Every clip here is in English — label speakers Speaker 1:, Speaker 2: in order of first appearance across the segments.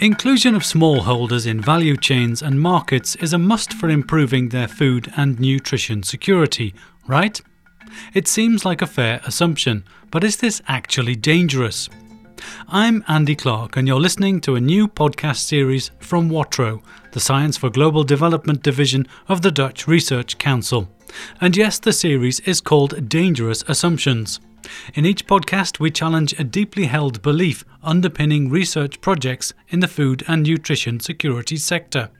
Speaker 1: Inclusion of smallholders in value chains and markets is a must for improving their food and nutrition security, right? It seems like a fair assumption, but is this actually dangerous? I'm Andy Clark, and you're listening to a new podcast series from WOTRO, the Science for Global Development division of the Dutch Research Council. And yes, the series is called Dangerous Assumptions. In each podcast, we challenge a deeply held belief underpinning research projects in the food and nutrition security sector.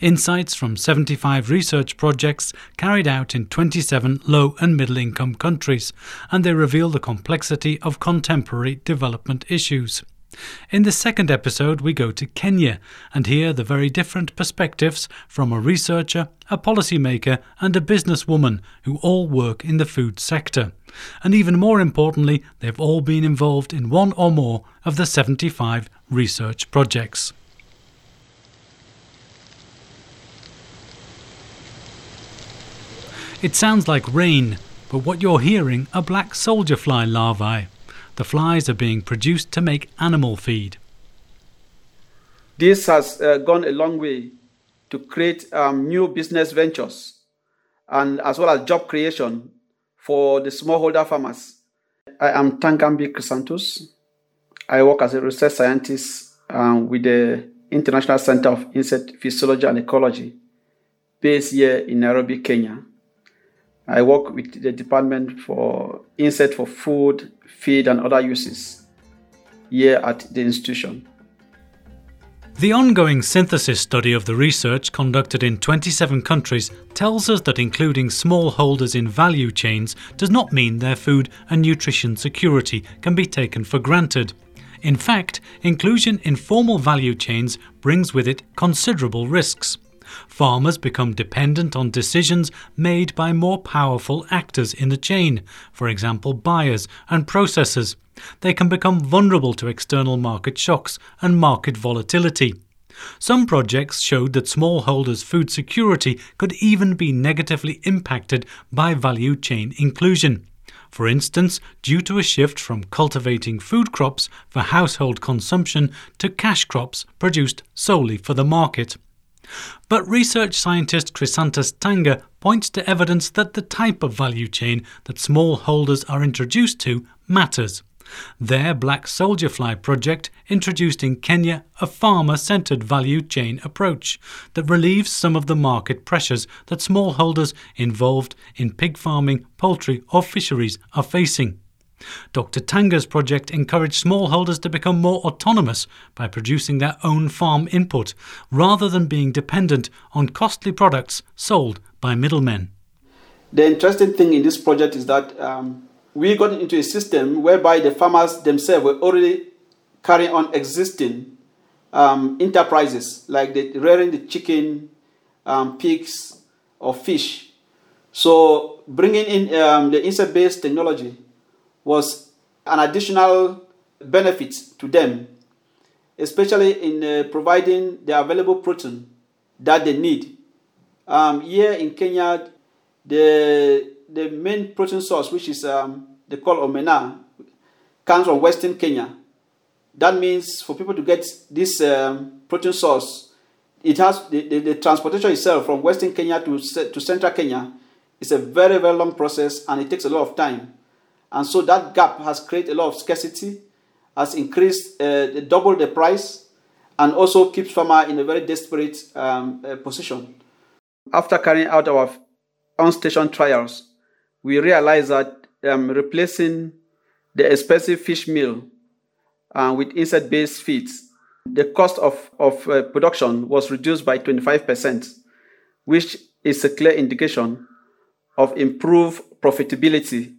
Speaker 1: Insights from 75 research projects carried out in 27 low and middle income countries, and they reveal the complexity of contemporary development issues. In the second episode, we go to Kenya and hear the very different perspectives from a researcher, a policymaker, and a businesswoman who all work in the food sector. And even more importantly, they've all been involved in one or more of the 75 research projects. It sounds like rain, but what you're hearing are black soldier fly larvae. The flies are being produced to make animal feed.
Speaker 2: This has uh, gone a long way to create um, new business ventures and as well as job creation for the smallholder farmers. I am Tangambi Chrysantus. I work as a research scientist um, with the International Center of Insect Physiology and Ecology based here in Nairobi, Kenya. I work with the Department for Insect for Food, Feed, and Other Uses here at the institution.
Speaker 1: The ongoing synthesis study of the research conducted in 27 countries tells us that including smallholders in value chains does not mean their food and nutrition security can be taken for granted. In fact, inclusion in formal value chains brings with it considerable risks farmers become dependent on decisions made by more powerful actors in the chain, for example, buyers and processors. They can become vulnerable to external market shocks and market volatility. Some projects showed that smallholders' food security could even be negatively impacted by value chain inclusion. For instance, due to a shift from cultivating food crops for household consumption to cash crops produced solely for the market. But research scientist Chrysantus Tanga points to evidence that the type of value chain that smallholders are introduced to matters. Their Black Soldier Fly project introduced in Kenya a farmer centered value chain approach that relieves some of the market pressures that smallholders involved in pig farming, poultry, or fisheries are facing. Dr. Tanga's project encouraged smallholders to become more autonomous by producing their own farm input, rather than being dependent on costly products sold by middlemen.
Speaker 2: The interesting thing in this project is that um, we got into a system whereby the farmers themselves were already carrying on existing um, enterprises, like the, rearing the chicken, um, pigs, or fish. So bringing in um, the insect-based technology was an additional benefit to them, especially in uh, providing the available protein that they need. Um, here in Kenya, the the main protein source, which is um, they call omena, comes from Western Kenya. That means for people to get this um, protein source, it has the, the, the, transportation itself from Western Kenya to to Central Kenya is a very very long process and it takes a lot of time. And so that gap has created a lot of scarcity, has increased, uh, double the price, and also keeps farmer in a very desperate um, uh, position. After carrying out our on-station trials, we realized that um, replacing the expensive fish meal uh, with insect-based feeds, the cost of, of uh, production was reduced by 25%, which is a clear indication of improved profitability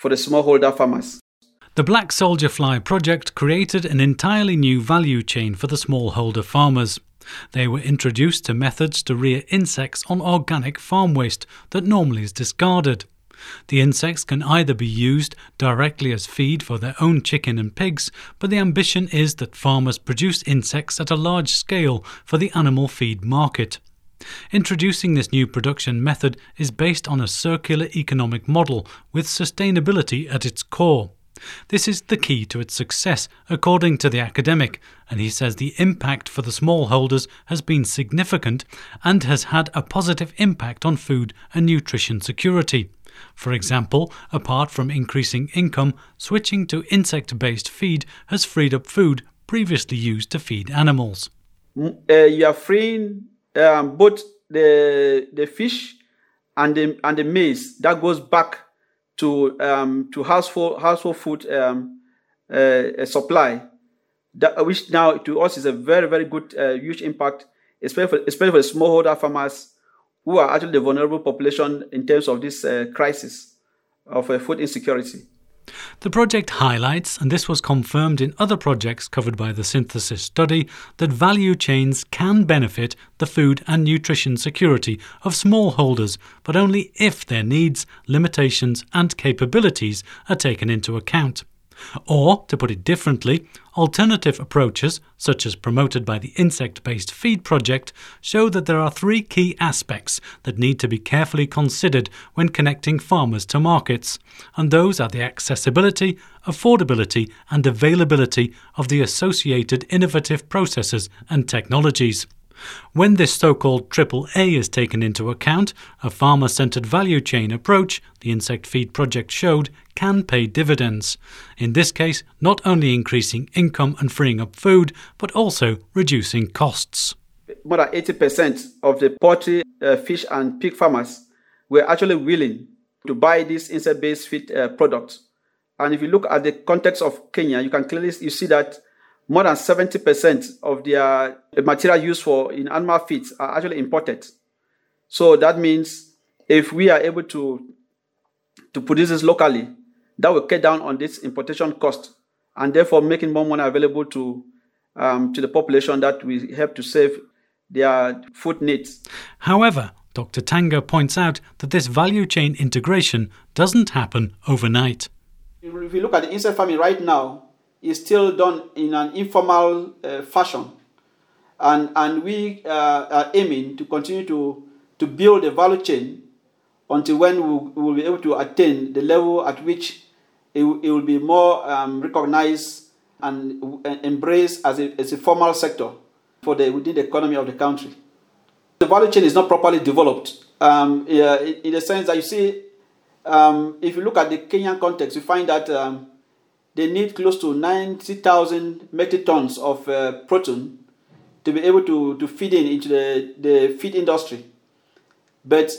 Speaker 2: for the smallholder farmers.
Speaker 1: The Black Soldier Fly project created an entirely new value chain for the smallholder farmers. They were introduced to methods to rear insects on organic farm waste that normally is discarded. The insects can either be used directly as feed for their own chicken and pigs, but the ambition is that farmers produce insects at a large scale for the animal feed market. Introducing this new production method is based on a circular economic model with sustainability at its core. This is the key to its success, according to the academic, and he says the impact for the smallholders has been significant and has had a positive impact on food and nutrition security. For example, apart from increasing income, switching to insect based feed has freed up food previously used to feed animals.
Speaker 2: Uh, you are freeing um, both the, the fish and the, and the maize that goes back to um, to household household food um, uh, supply, that, which now to us is a very very good uh, huge impact, especially for, especially for smallholder farmers who are actually the vulnerable population in terms of this uh, crisis of uh, food insecurity.
Speaker 1: The project highlights, and this was confirmed in other projects covered by the synthesis study, that value chains can benefit the food and nutrition security of smallholders, but only if their needs, limitations, and capabilities are taken into account. Or, to put it differently, alternative approaches, such as promoted by the insect based feed project, show that there are three key aspects that need to be carefully considered when connecting farmers to markets, and those are the accessibility, affordability, and availability of the associated innovative processes and technologies. When this so called triple A is taken into account, a farmer centered value chain approach, the Insect Feed Project showed, can pay dividends. In this case, not only increasing income and freeing up food, but also reducing costs.
Speaker 2: More than 80% of the poultry, uh, fish, and pig farmers were actually willing to buy this insect based feed uh, product. And if you look at the context of Kenya, you can clearly you see that more than 70% of their material used for in animal feeds are actually imported. So that means if we are able to to produce this locally, that will cut down on this importation cost and therefore making more money available to um, to the population that we help to save their food needs.
Speaker 1: However, Dr. Tanga points out that this value chain integration doesn't happen overnight.
Speaker 2: If you look at the insect farming right now, is still done in an informal uh, fashion. And, and we uh, are aiming to continue to, to build a value chain until when we will be able to attain the level at which it, it will be more um, recognized and embraced as a, as a formal sector for the, within the economy of the country. The value chain is not properly developed um, in the sense that you see, um, if you look at the Kenyan context, you find that um, they need close to 90,000 metric tons of uh, protein to be able to, to feed in into the, the feed industry. But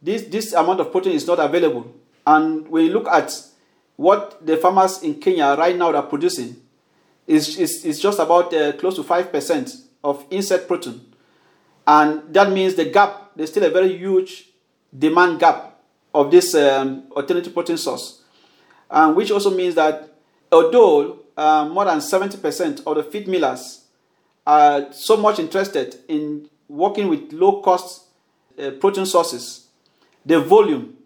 Speaker 2: this, this amount of protein is not available. And when you look at what the farmers in Kenya right now are producing, is is, is just about uh, close to 5% of insect protein. And that means the gap, there's still a very huge demand gap of this um, alternative protein source. And which also means that although uh, more than 70% of the feed millers are so much interested in working with low cost uh, protein sources, the volume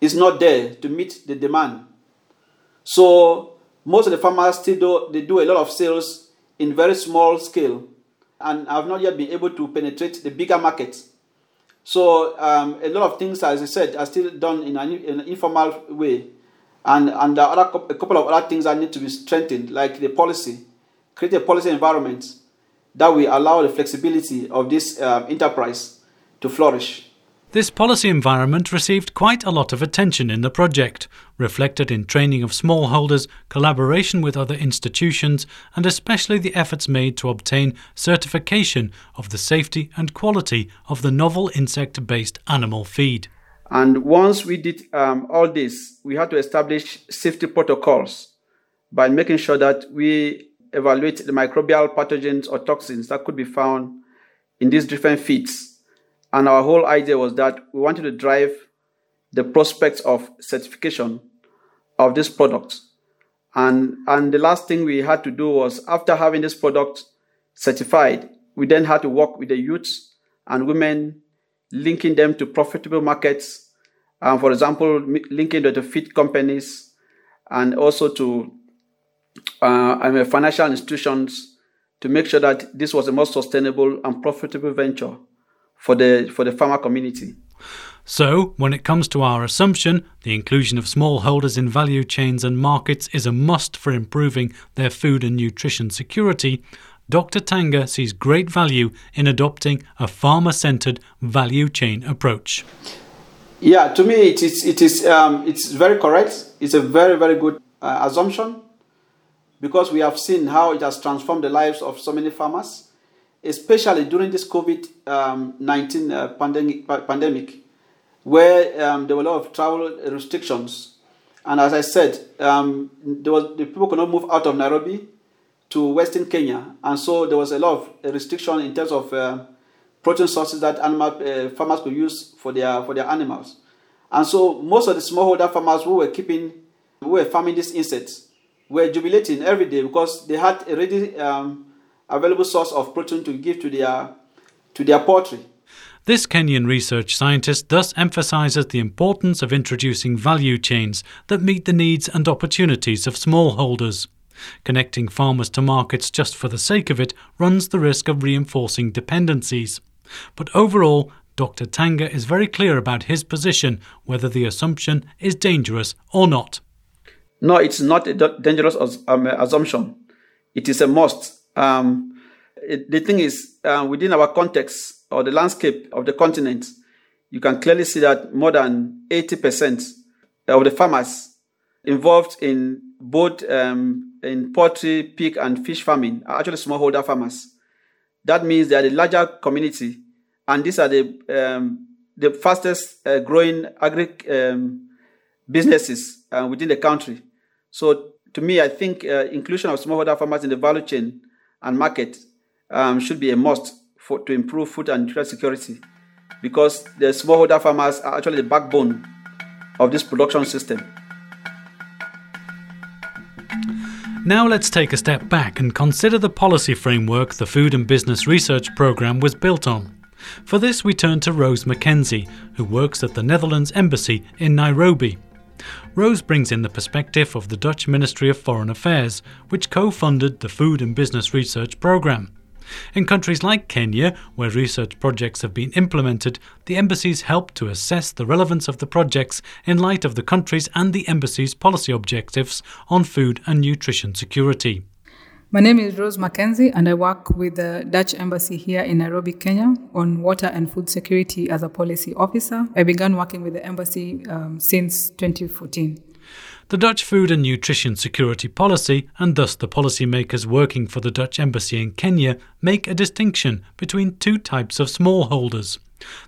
Speaker 2: is not there to meet the demand. So most of the farmers still do, they do a lot of sales in very small scale and have not yet been able to penetrate the bigger markets. So um, a lot of things, as I said, are still done in an, in an informal way and and other, a couple of other things that need to be strengthened, like the policy, create a policy environment that will allow the flexibility of this um, enterprise to flourish.
Speaker 1: This policy environment received quite a lot of attention in the project, reflected in training of smallholders, collaboration with other institutions, and especially the efforts made to obtain certification of the safety and quality of the novel insect based animal feed.
Speaker 2: And once we did um, all this, we had to establish safety protocols by making sure that we evaluate the microbial pathogens or toxins that could be found in these different feeds. And our whole idea was that we wanted to drive the prospects of certification of this product. And, and the last thing we had to do was after having this product certified, we then had to work with the youths and women linking them to profitable markets, um, for example, linking them to feed companies and also to uh, financial institutions to make sure that this was a more sustainable and profitable venture for the for the farmer community.
Speaker 1: So, when it comes to our assumption, the inclusion of smallholders in value chains and markets is a must for improving their food and nutrition security, Dr. Tanga sees great value in adopting a farmer centered value chain approach.
Speaker 2: Yeah, to me, it is, it is um, it's very correct. It's a very, very good uh, assumption because we have seen how it has transformed the lives of so many farmers, especially during this COVID um, 19 uh, pandemic, pandemic where um, there were a lot of travel restrictions. And as I said, um, there was, the people could not move out of Nairobi to Western Kenya. And so there was a lot of restriction in terms of uh, protein sources that animal uh, farmers could use for their, for their animals. And so most of the smallholder farmers who were keeping, who were farming these insects, were jubilating every day because they had a ready um, available source of protein to give to their, to their poultry.
Speaker 1: This Kenyan research scientist thus emphasizes the importance of introducing value chains that meet the needs and opportunities of smallholders. Connecting farmers to markets just for the sake of it runs the risk of reinforcing dependencies. But overall, Dr. Tanga is very clear about his position whether the assumption is dangerous or not.
Speaker 2: No, it's not a dangerous um, assumption. It is a must. Um, it, the thing is, uh, within our context, or the landscape of the continent, you can clearly see that more than 80% of the farmers involved in both um, in poultry, pig, and fish farming are actually smallholder farmers. That means they are the larger community, and these are the um, the fastest uh, growing agri um, businesses uh, within the country. So, to me, I think uh, inclusion of smallholder farmers in the value chain and market um, should be a must for, to improve food and nutrition security because the smallholder farmers are actually the backbone of this production system.
Speaker 1: Now let's take a step back and consider the policy framework the Food and Business Research Programme was built on. For this, we turn to Rose McKenzie, who works at the Netherlands Embassy in Nairobi. Rose brings in the perspective of the Dutch Ministry of Foreign Affairs, which co funded the Food and Business Research Programme. In countries like Kenya, where research projects have been implemented, the embassies help to assess the relevance of the projects in light of the country's and the embassy's policy objectives on food and nutrition security.
Speaker 3: My name is Rose Mackenzie, and I work with the Dutch Embassy here in Nairobi, Kenya, on water and food security as a policy officer. I began working with the embassy um, since 2014.
Speaker 1: The Dutch Food and Nutrition Security Policy, and thus the policymakers working for the Dutch Embassy in Kenya, make a distinction between two types of smallholders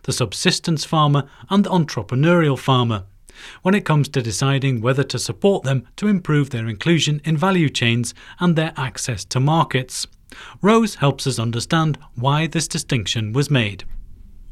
Speaker 1: the subsistence farmer and the entrepreneurial farmer when it comes to deciding whether to support them to improve their inclusion in value chains and their access to markets. Rose helps us understand why this distinction was made.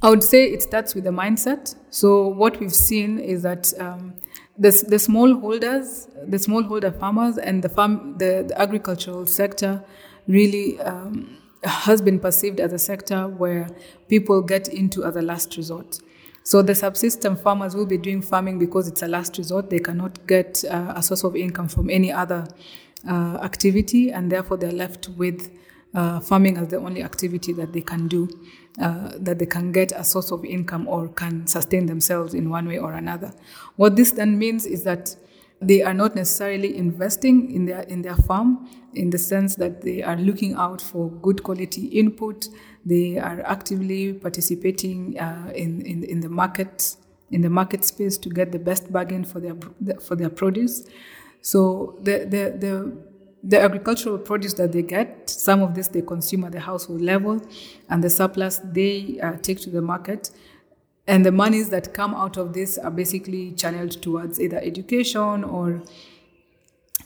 Speaker 3: I would say it starts with the mindset. So, what we've seen is that um, the, the smallholders, the smallholder farmers, and the farm, the, the agricultural sector really um, has been perceived as a sector where people get into as a last resort. So the subsistence farmers will be doing farming because it's a last resort. They cannot get uh, a source of income from any other uh, activity, and therefore they're left with uh, farming as the only activity that they can do, uh, that they can get a source of income or can sustain themselves in one way or another. What this then means is that they are not necessarily investing in their in their farm in the sense that they are looking out for good quality input. They are actively participating uh, in, in in the market in the market space to get the best bargain for their for their produce. So the the the the agricultural produce that they get, some of this they consume at the household level, and the surplus they uh, take to the market. And the monies that come out of this are basically channeled towards either education or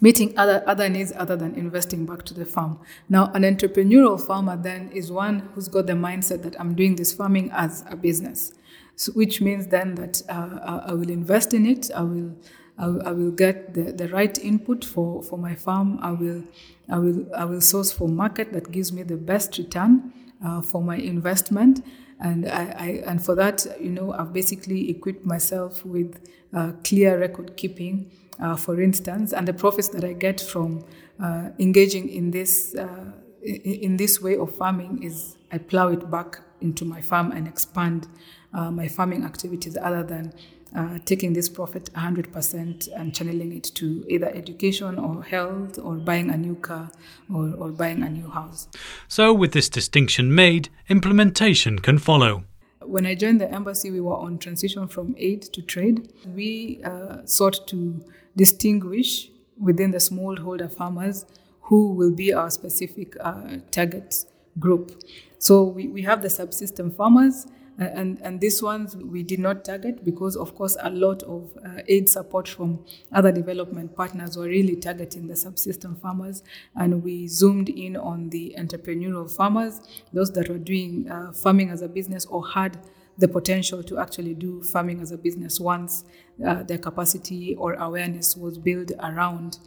Speaker 3: meeting other, other needs other than investing back to the farm. Now, an entrepreneurial farmer then is one who's got the mindset that I'm doing this farming as a business, so, which means then that uh, I will invest in it, I will I, I will get the, the right input for, for my farm. I will, I, will, I will source for market that gives me the best return uh, for my investment. And, I, I, and for that, you know, I've basically equipped myself with uh, clear record keeping, uh, for instance, and the profits that I get from uh, engaging in this, uh, in, in this way of farming is I plow it back into my farm and expand uh, my farming activities other than uh, taking this profit 100% and channeling it to either education or health or buying a new car or, or buying a new house.
Speaker 1: So, with this distinction made, implementation can follow.
Speaker 3: When I joined the embassy, we were on transition from aid to trade. We uh, sought to distinguish within the smallholder farmers who will be our specific uh, target group. So we, we have the subsistence farmers, and, and these ones we did not target because, of course, a lot of uh, aid support from other development partners were really targeting the subsistence farmers. And we zoomed in on the entrepreneurial farmers, those that were doing uh, farming as a business or had the potential to actually do farming as a business once uh, their capacity or awareness was built around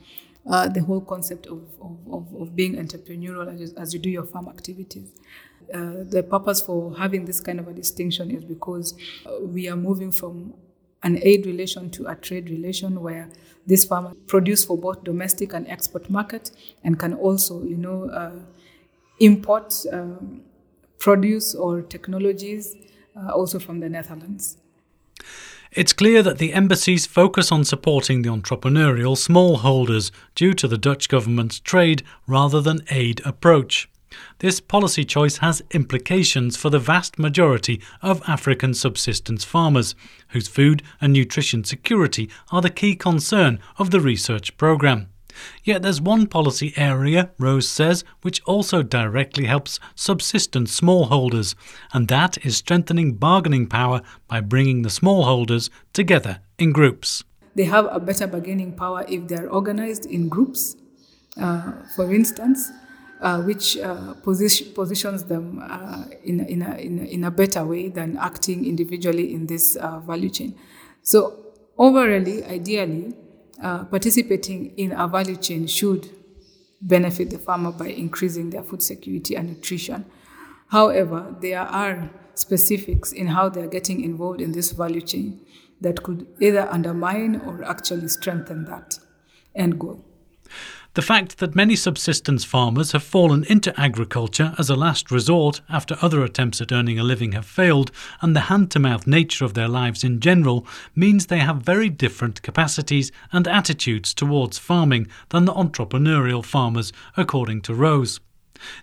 Speaker 3: uh, the whole concept of, of, of, being entrepreneurial as, as you do your farm activities. Uh, the purpose for having this kind of a distinction is because uh, we are moving from an aid relation to a trade relation where this farmer produce for both domestic and export market and can also, you know, uh, import um, produce or technologies uh, also from the Netherlands.
Speaker 1: It's clear that the embassies focus on supporting the entrepreneurial smallholders due to the Dutch government's trade rather than aid approach. This policy choice has implications for the vast majority of African subsistence farmers, whose food and nutrition security are the key concern of the research programme. Yet there's one policy area, Rose says, which also directly helps subsistence smallholders, and that is strengthening bargaining power by bringing the smallholders together in groups.
Speaker 3: They have a better bargaining power if they're organized in groups. Uh, for instance, uh, which uh, position, positions them uh, in, in, a, in, a, in, a, better way than acting individually in this uh, value chain. So, overall, ideally, uh, participating in a value chain should benefit the farmer by increasing their food security and nutrition. However, there are specifics in how they are getting involved in this value chain that could either undermine or actually strengthen that end goal.
Speaker 1: The fact that many subsistence farmers have fallen into agriculture as a last resort after other attempts at earning a living have failed, and the hand to mouth nature of their lives in general, means they have very different capacities and attitudes towards farming than the entrepreneurial farmers, according to Rose.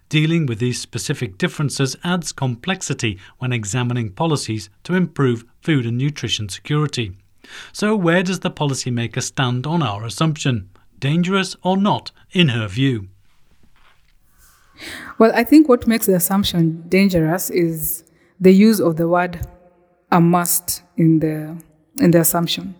Speaker 1: Dealing with these specific differences adds complexity when examining policies to improve food and nutrition security. So, where does the policymaker stand on our assumption? Dangerous or not, in her view?
Speaker 3: Well, I think what makes the assumption dangerous is the use of the word a must in the, in the assumption.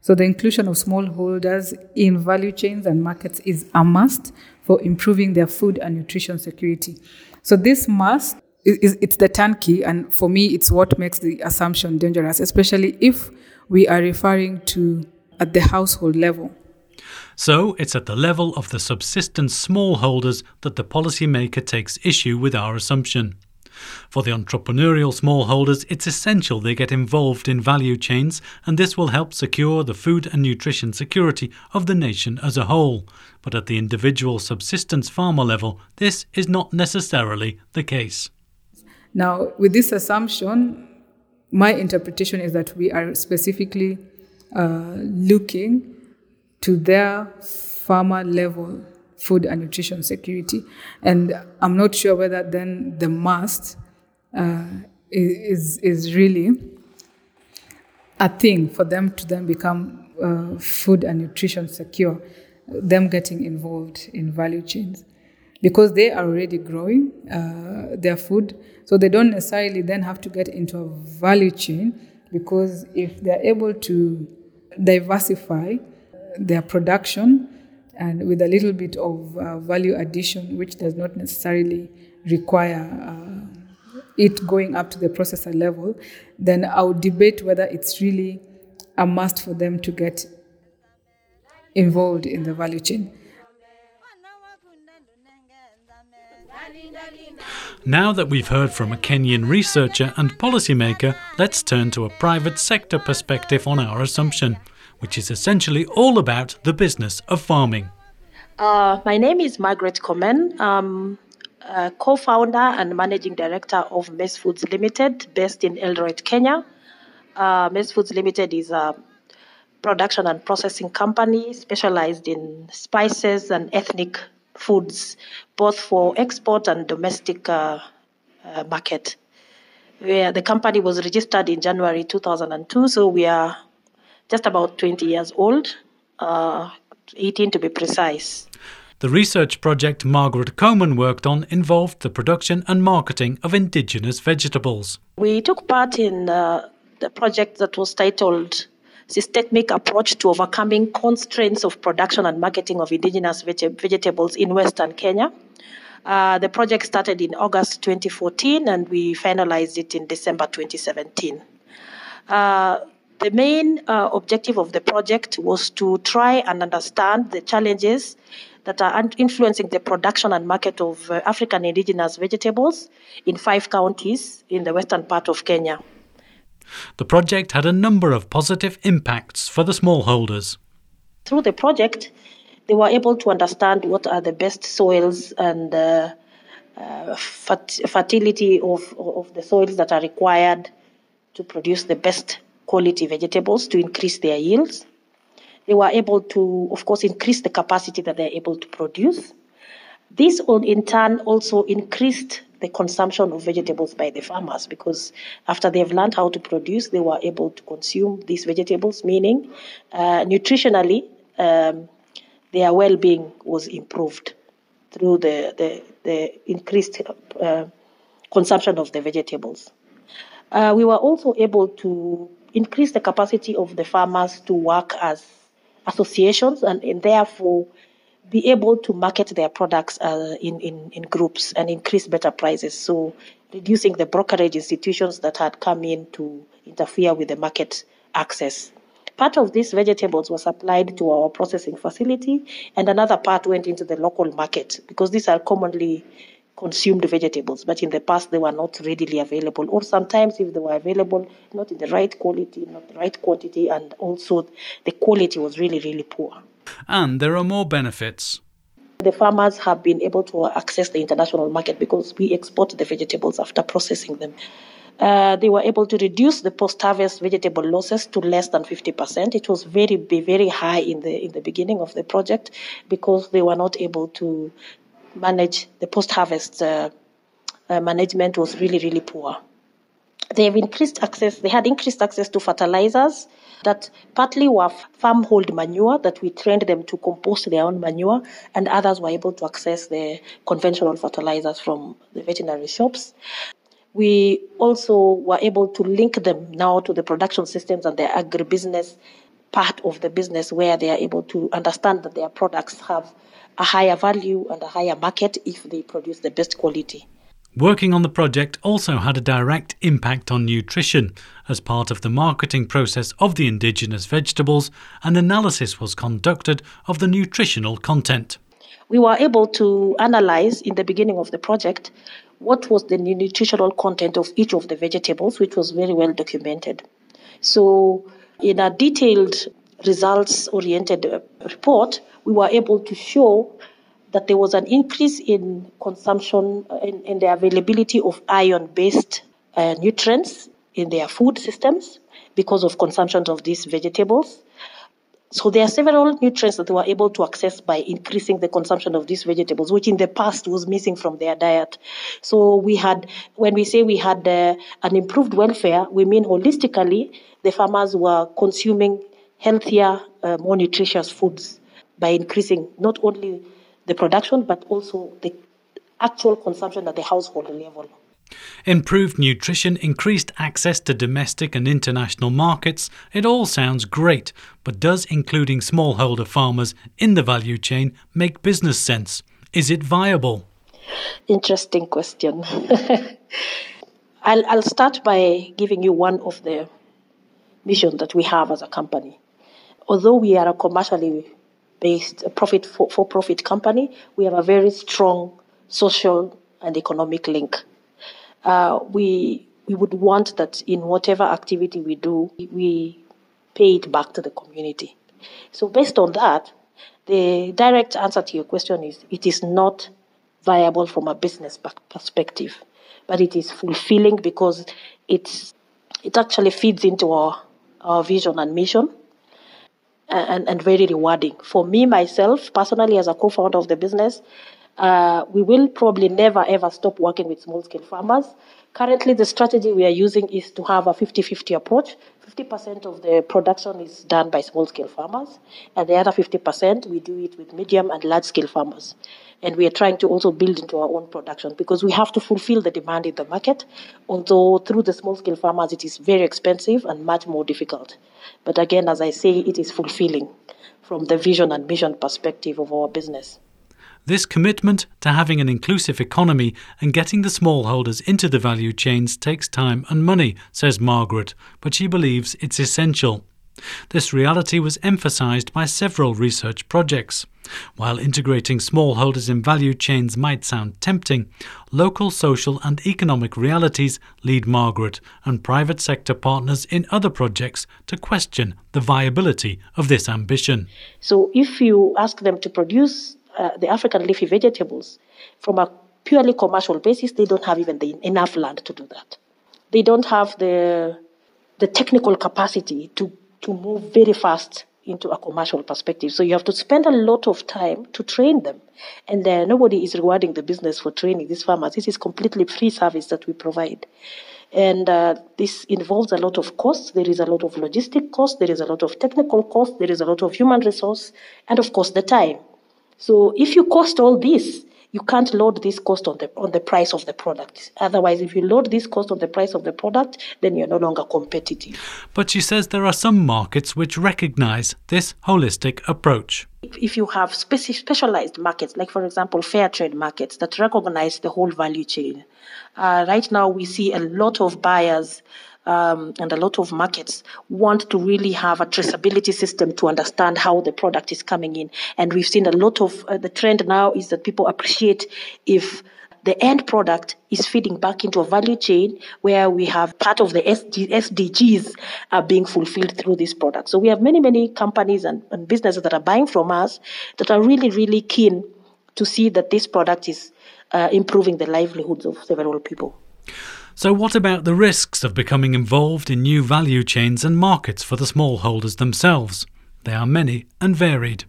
Speaker 3: So the inclusion of smallholders in value chains and markets is a must for improving their food and nutrition security. So this must is it's the turnkey, and for me, it's what makes the assumption dangerous, especially if we are referring to at the household level.
Speaker 1: So it's at the level of the subsistence smallholders that the policymaker takes issue with our assumption. For the entrepreneurial smallholders, it's essential they get involved in value chains, and this will help secure the food and nutrition security of the nation as a whole. But at the individual subsistence farmer level, this is not necessarily the case.
Speaker 3: Now, with this assumption, my interpretation is that we are specifically uh, looking to their farmer level food and nutrition security. And I'm not sure whether then the must uh, is, is really a thing for them to then become uh, food and nutrition secure, them getting involved in value chains. Because they are already growing uh, their food, so they don't necessarily then have to get into a value chain because if they're able to diversify their production and with a little bit of uh, value addition, which does not necessarily require uh, it going up to the processor level, then I would debate whether it's really a must for them to get involved in the value chain.
Speaker 1: Now that we've heard from a Kenyan researcher and policymaker, let's turn to a private sector perspective on our assumption which is essentially all about the business of farming.
Speaker 4: Uh, my name is Margaret Komen. Um, uh, co founder and managing director of Mace Foods Limited, based in Eldoret, Kenya. Uh, Mace Foods Limited is a production and processing company specialized in spices and ethnic foods, both for export and domestic uh, uh, market. Where the company was registered in January 2002, so we are just about 20 years old, uh, 18 to be precise.
Speaker 1: The research project Margaret Komen worked on involved the production and marketing of indigenous vegetables.
Speaker 4: We took part in uh, the project that was titled Systemic Approach to Overcoming Constraints of Production and Marketing of Indigenous veg- Vegetables in Western Kenya. Uh, the project started in August 2014 and we finalized it in December 2017. Uh, the main uh, objective of the project was to try and understand the challenges that are influencing the production and market of uh, African indigenous vegetables in five counties in the western part of Kenya.
Speaker 1: The project had a number of positive impacts for the smallholders.
Speaker 4: Through the project, they were able to understand what are the best soils and uh, uh, fertility of, of the soils that are required to produce the best quality vegetables to increase their yields. They were able to, of course, increase the capacity that they're able to produce. This, in turn, also increased the consumption of vegetables by the farmers because after they've learned how to produce, they were able to consume these vegetables, meaning uh, nutritionally, um, their well being was improved through the, the, the increased uh, consumption of the vegetables. Uh, we were also able to increase the capacity of the farmers to work as associations and, and therefore be able to market their products uh, in, in, in groups and increase better prices. So, reducing the brokerage institutions that had come in to interfere with the market access. Part of these vegetables was supplied to our processing facility, and another part went into the local market because these are commonly consumed vegetables, but in the past they were not readily available, or sometimes if they were available, not in the right quality, not the right quantity, and also the quality was really, really poor.
Speaker 1: And there are more benefits.
Speaker 4: The farmers have been able to access the international market because we export the vegetables after processing them. Uh, they were able to reduce the post-harvest vegetable losses to less than 50%. It was very, very high in the in the beginning of the project because they were not able to manage the post-harvest uh, uh, management was really, really poor. They have increased access. They had increased access to fertilizers that partly were farm-hold manure that we trained them to compost their own manure, and others were able to access the conventional fertilizers from the veterinary shops. We also were able to link them now to the production systems and the agribusiness part of the business where they are able to understand that their products have a higher value and a higher market if they produce the best quality.
Speaker 1: Working on the project also had a direct impact on nutrition. As part of the marketing process of the indigenous vegetables, an analysis was conducted of the nutritional content.
Speaker 4: We were able to analyze in the beginning of the project what was the nutritional content of each of the vegetables, which was very well documented. So, in a detailed results oriented uh, report, we were able to show that there was an increase in consumption uh, in, in the availability of iron based uh, nutrients in their food systems because of consumption of these vegetables. So there are several nutrients that they were able to access by increasing the consumption of these vegetables, which in the past was missing from their diet. So we had, when we say we had uh, an improved welfare, we mean holistically the farmers were consuming healthier, uh, more nutritious foods by increasing not only the production but also the actual consumption at the household level.
Speaker 1: Improved nutrition, increased access to domestic and international markets, it all sounds great, but does including smallholder farmers in the value chain make business sense? Is it viable?
Speaker 4: Interesting question. I'll, I'll start by giving you one of the missions that we have as a company. Although we are a commercially based profit for, for profit company, we have a very strong social and economic link. Uh, we we would want that in whatever activity we do, we pay it back to the community. So based on that, the direct answer to your question is it is not viable from a business perspective. But it is fulfilling because it's, it actually feeds into our, our vision and mission and, and very rewarding. For me, myself, personally, as a co founder of the business, uh, we will probably never ever stop working with small scale farmers. Currently, the strategy we are using is to have a 50 50 approach. 50% of the production is done by small scale farmers, and the other 50% we do it with medium and large scale farmers. And we are trying to also build into our own production because we have to fulfill the demand in the market. Although through the small scale farmers, it is very expensive and much more difficult. But again, as I say, it is fulfilling from the vision and mission perspective of our business.
Speaker 1: This commitment to having an inclusive economy and getting the smallholders into the value chains takes time and money, says Margaret, but she believes it's essential. This reality was emphasized by several research projects. While integrating smallholders in value chains might sound tempting, local social and economic realities lead Margaret and private sector partners in other projects to question the viability of this ambition.
Speaker 4: So, if you ask them to produce uh, the African leafy vegetables from a purely commercial basis, they don't have even the, enough land to do that. They don't have the the technical capacity to to move very fast into a commercial perspective. So you have to spend a lot of time to train them. And uh, nobody is rewarding the business for training these farmers. This is completely free service that we provide. And uh, this involves a lot of costs. There is a lot of logistic cost. There is a lot of technical cost. There is a lot of human resource. And of course, the time. So if you cost all this, you can't load this cost on the on the price of the product. Otherwise, if you load this cost on the price of the product, then you're no longer competitive.
Speaker 1: But she says there are some markets which recognize this holistic approach.
Speaker 4: If you have speci- specialized markets, like for example, fair trade markets that recognize the whole value chain, uh, right now we see a lot of buyers um, and a lot of markets want to really have a traceability system to understand how the product is coming in. And we've seen a lot of uh, the trend now is that people appreciate if the end product is feeding back into a value chain where we have part of the SD, SDGs are being fulfilled through this product. So we have many, many companies and, and businesses that are buying from us that are really, really keen to see that this product is uh, improving the livelihoods of several people.
Speaker 1: So, what about the risks of becoming involved in new value chains and markets for the smallholders themselves? They are many and varied.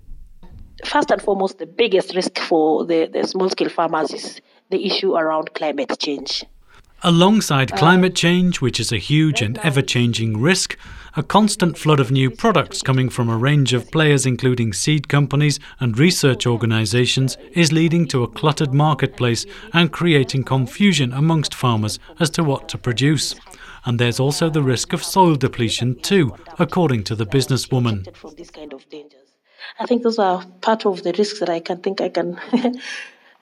Speaker 4: First and foremost, the biggest risk for the, the small scale farmers is the issue around climate change.
Speaker 1: Alongside uh, climate change, which is a huge and ever changing risk, a constant flood of new products coming from a range of players, including seed companies and research organizations, is leading to a cluttered marketplace and creating confusion amongst farmers as to what to produce. And there's also the risk of soil depletion, too, according to the businesswoman.
Speaker 4: I think those are part of the risks that I can think I can,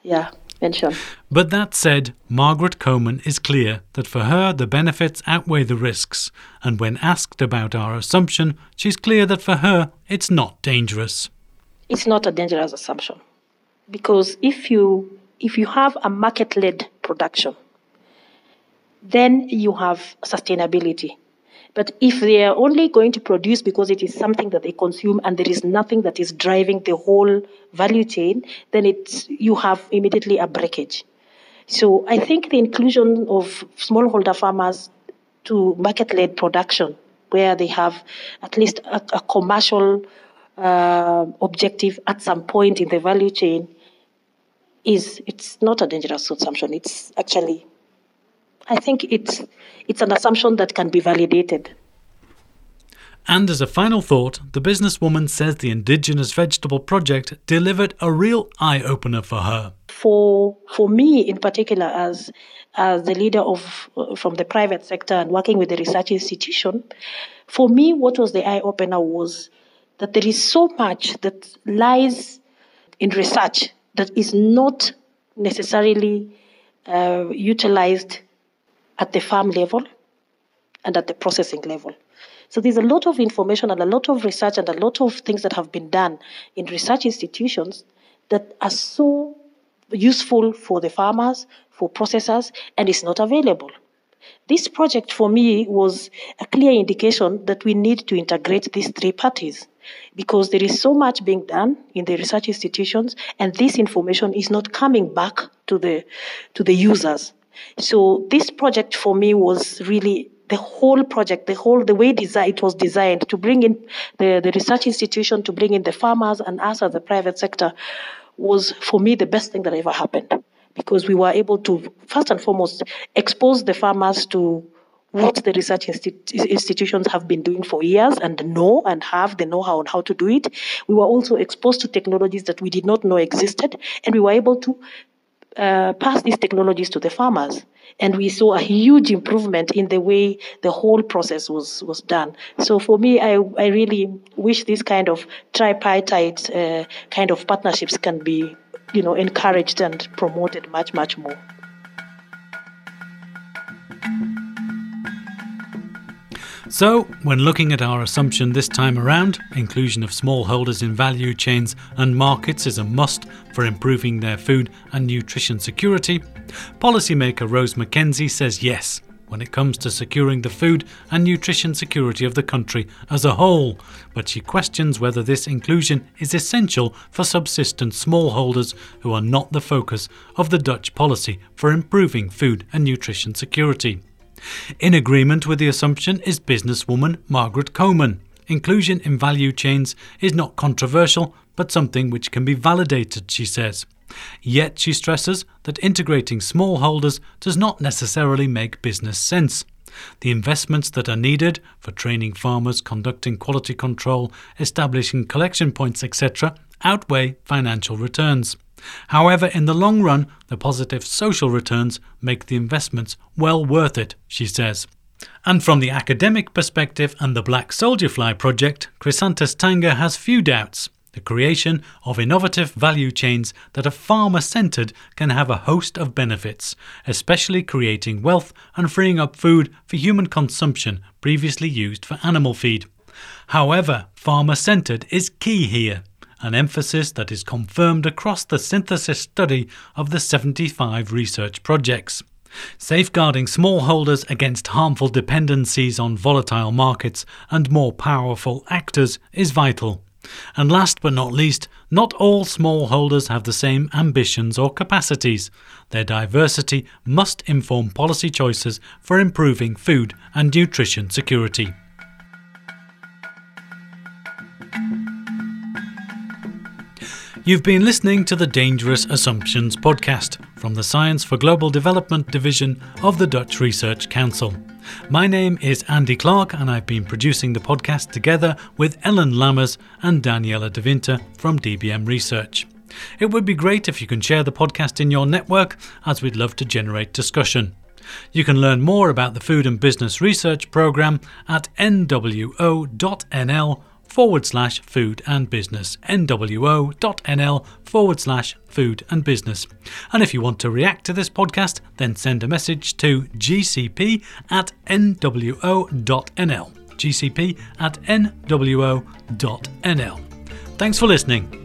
Speaker 4: yeah, mention.
Speaker 1: But that said, Margaret Komen is clear that for her the benefits outweigh the risks, and when asked about our assumption, she's clear that for her it's not dangerous.
Speaker 4: It's not a dangerous assumption because if you if you have a market-led production, then you have sustainability. But if they are only going to produce because it is something that they consume and there is nothing that is driving the whole value chain, then it's you have immediately a breakage. So I think the inclusion of smallholder farmers to market-led production, where they have at least a, a commercial uh, objective at some point in the value chain, is it's not a dangerous assumption. It's actually I think it's, it's an assumption that can be validated.
Speaker 1: And as a final thought, the businesswoman says the Indigenous Vegetable Project delivered a real eye opener for her.
Speaker 4: For, for me, in particular, as, as the leader of, uh, from the private sector and working with the research institution, for me, what was the eye opener was that there is so much that lies in research that is not necessarily uh, utilized at the farm level and at the processing level. So there's a lot of information and a lot of research and a lot of things that have been done in research institutions that are so useful for the farmers, for processors, and it's not available. This project for me was a clear indication that we need to integrate these three parties because there is so much being done in the research institutions, and this information is not coming back to the to the users. So this project for me was really the whole project, the whole the way design, it was designed to bring in the, the research institution, to bring in the farmers and us as the private sector was for me the best thing that ever happened because we were able to first and foremost expose the farmers to what the research institutions have been doing for years and know and have the know-how on how to do it. We were also exposed to technologies that we did not know existed, and we were able to uh, pass these technologies to the farmers. And we saw a huge improvement in the way the whole process was, was done. So for me, I, I really wish this kind of tripartite uh, kind of partnerships can be, you know, encouraged and promoted much, much more.
Speaker 1: So, when looking at our assumption this time around, inclusion of smallholders in value chains and markets is a must for improving their food and nutrition security, policymaker Rose McKenzie says yes when it comes to securing the food and nutrition security of the country as a whole, but she questions whether this inclusion is essential for subsistence smallholders who are not the focus of the Dutch policy for improving food and nutrition security. In agreement with the assumption is businesswoman Margaret Komen. Inclusion in value chains is not controversial, but something which can be validated, she says. Yet she stresses that integrating smallholders does not necessarily make business sense. The investments that are needed for training farmers, conducting quality control, establishing collection points, etc., outweigh financial returns. However, in the long run, the positive social returns make the investments well worth it, she says. And from the academic perspective and the Black Soldier Fly project, Chrysantus Tanga has few doubts. The creation of innovative value chains that are farmer centered can have a host of benefits, especially creating wealth and freeing up food for human consumption previously used for animal feed. However, farmer centered is key here an emphasis that is confirmed across the synthesis study of the 75 research projects. Safeguarding smallholders against harmful dependencies on volatile markets and more powerful actors is vital. And last but not least, not all smallholders have the same ambitions or capacities. Their diversity must inform policy choices for improving food and nutrition security. You've been listening to the Dangerous Assumptions podcast from the Science for Global Development Division of the Dutch Research Council. My name is Andy Clark, and I've been producing the podcast together with Ellen Lammers and Daniela De Winter from DBM Research. It would be great if you can share the podcast in your network, as we'd love to generate discussion. You can learn more about the Food and Business Research Programme at nwo.nl forward slash food and business, nwo.nl forward slash food and business. And if you want to react to this podcast, then send a message to gcp at nwo.nl. gcp at nwo.nl. Thanks for listening.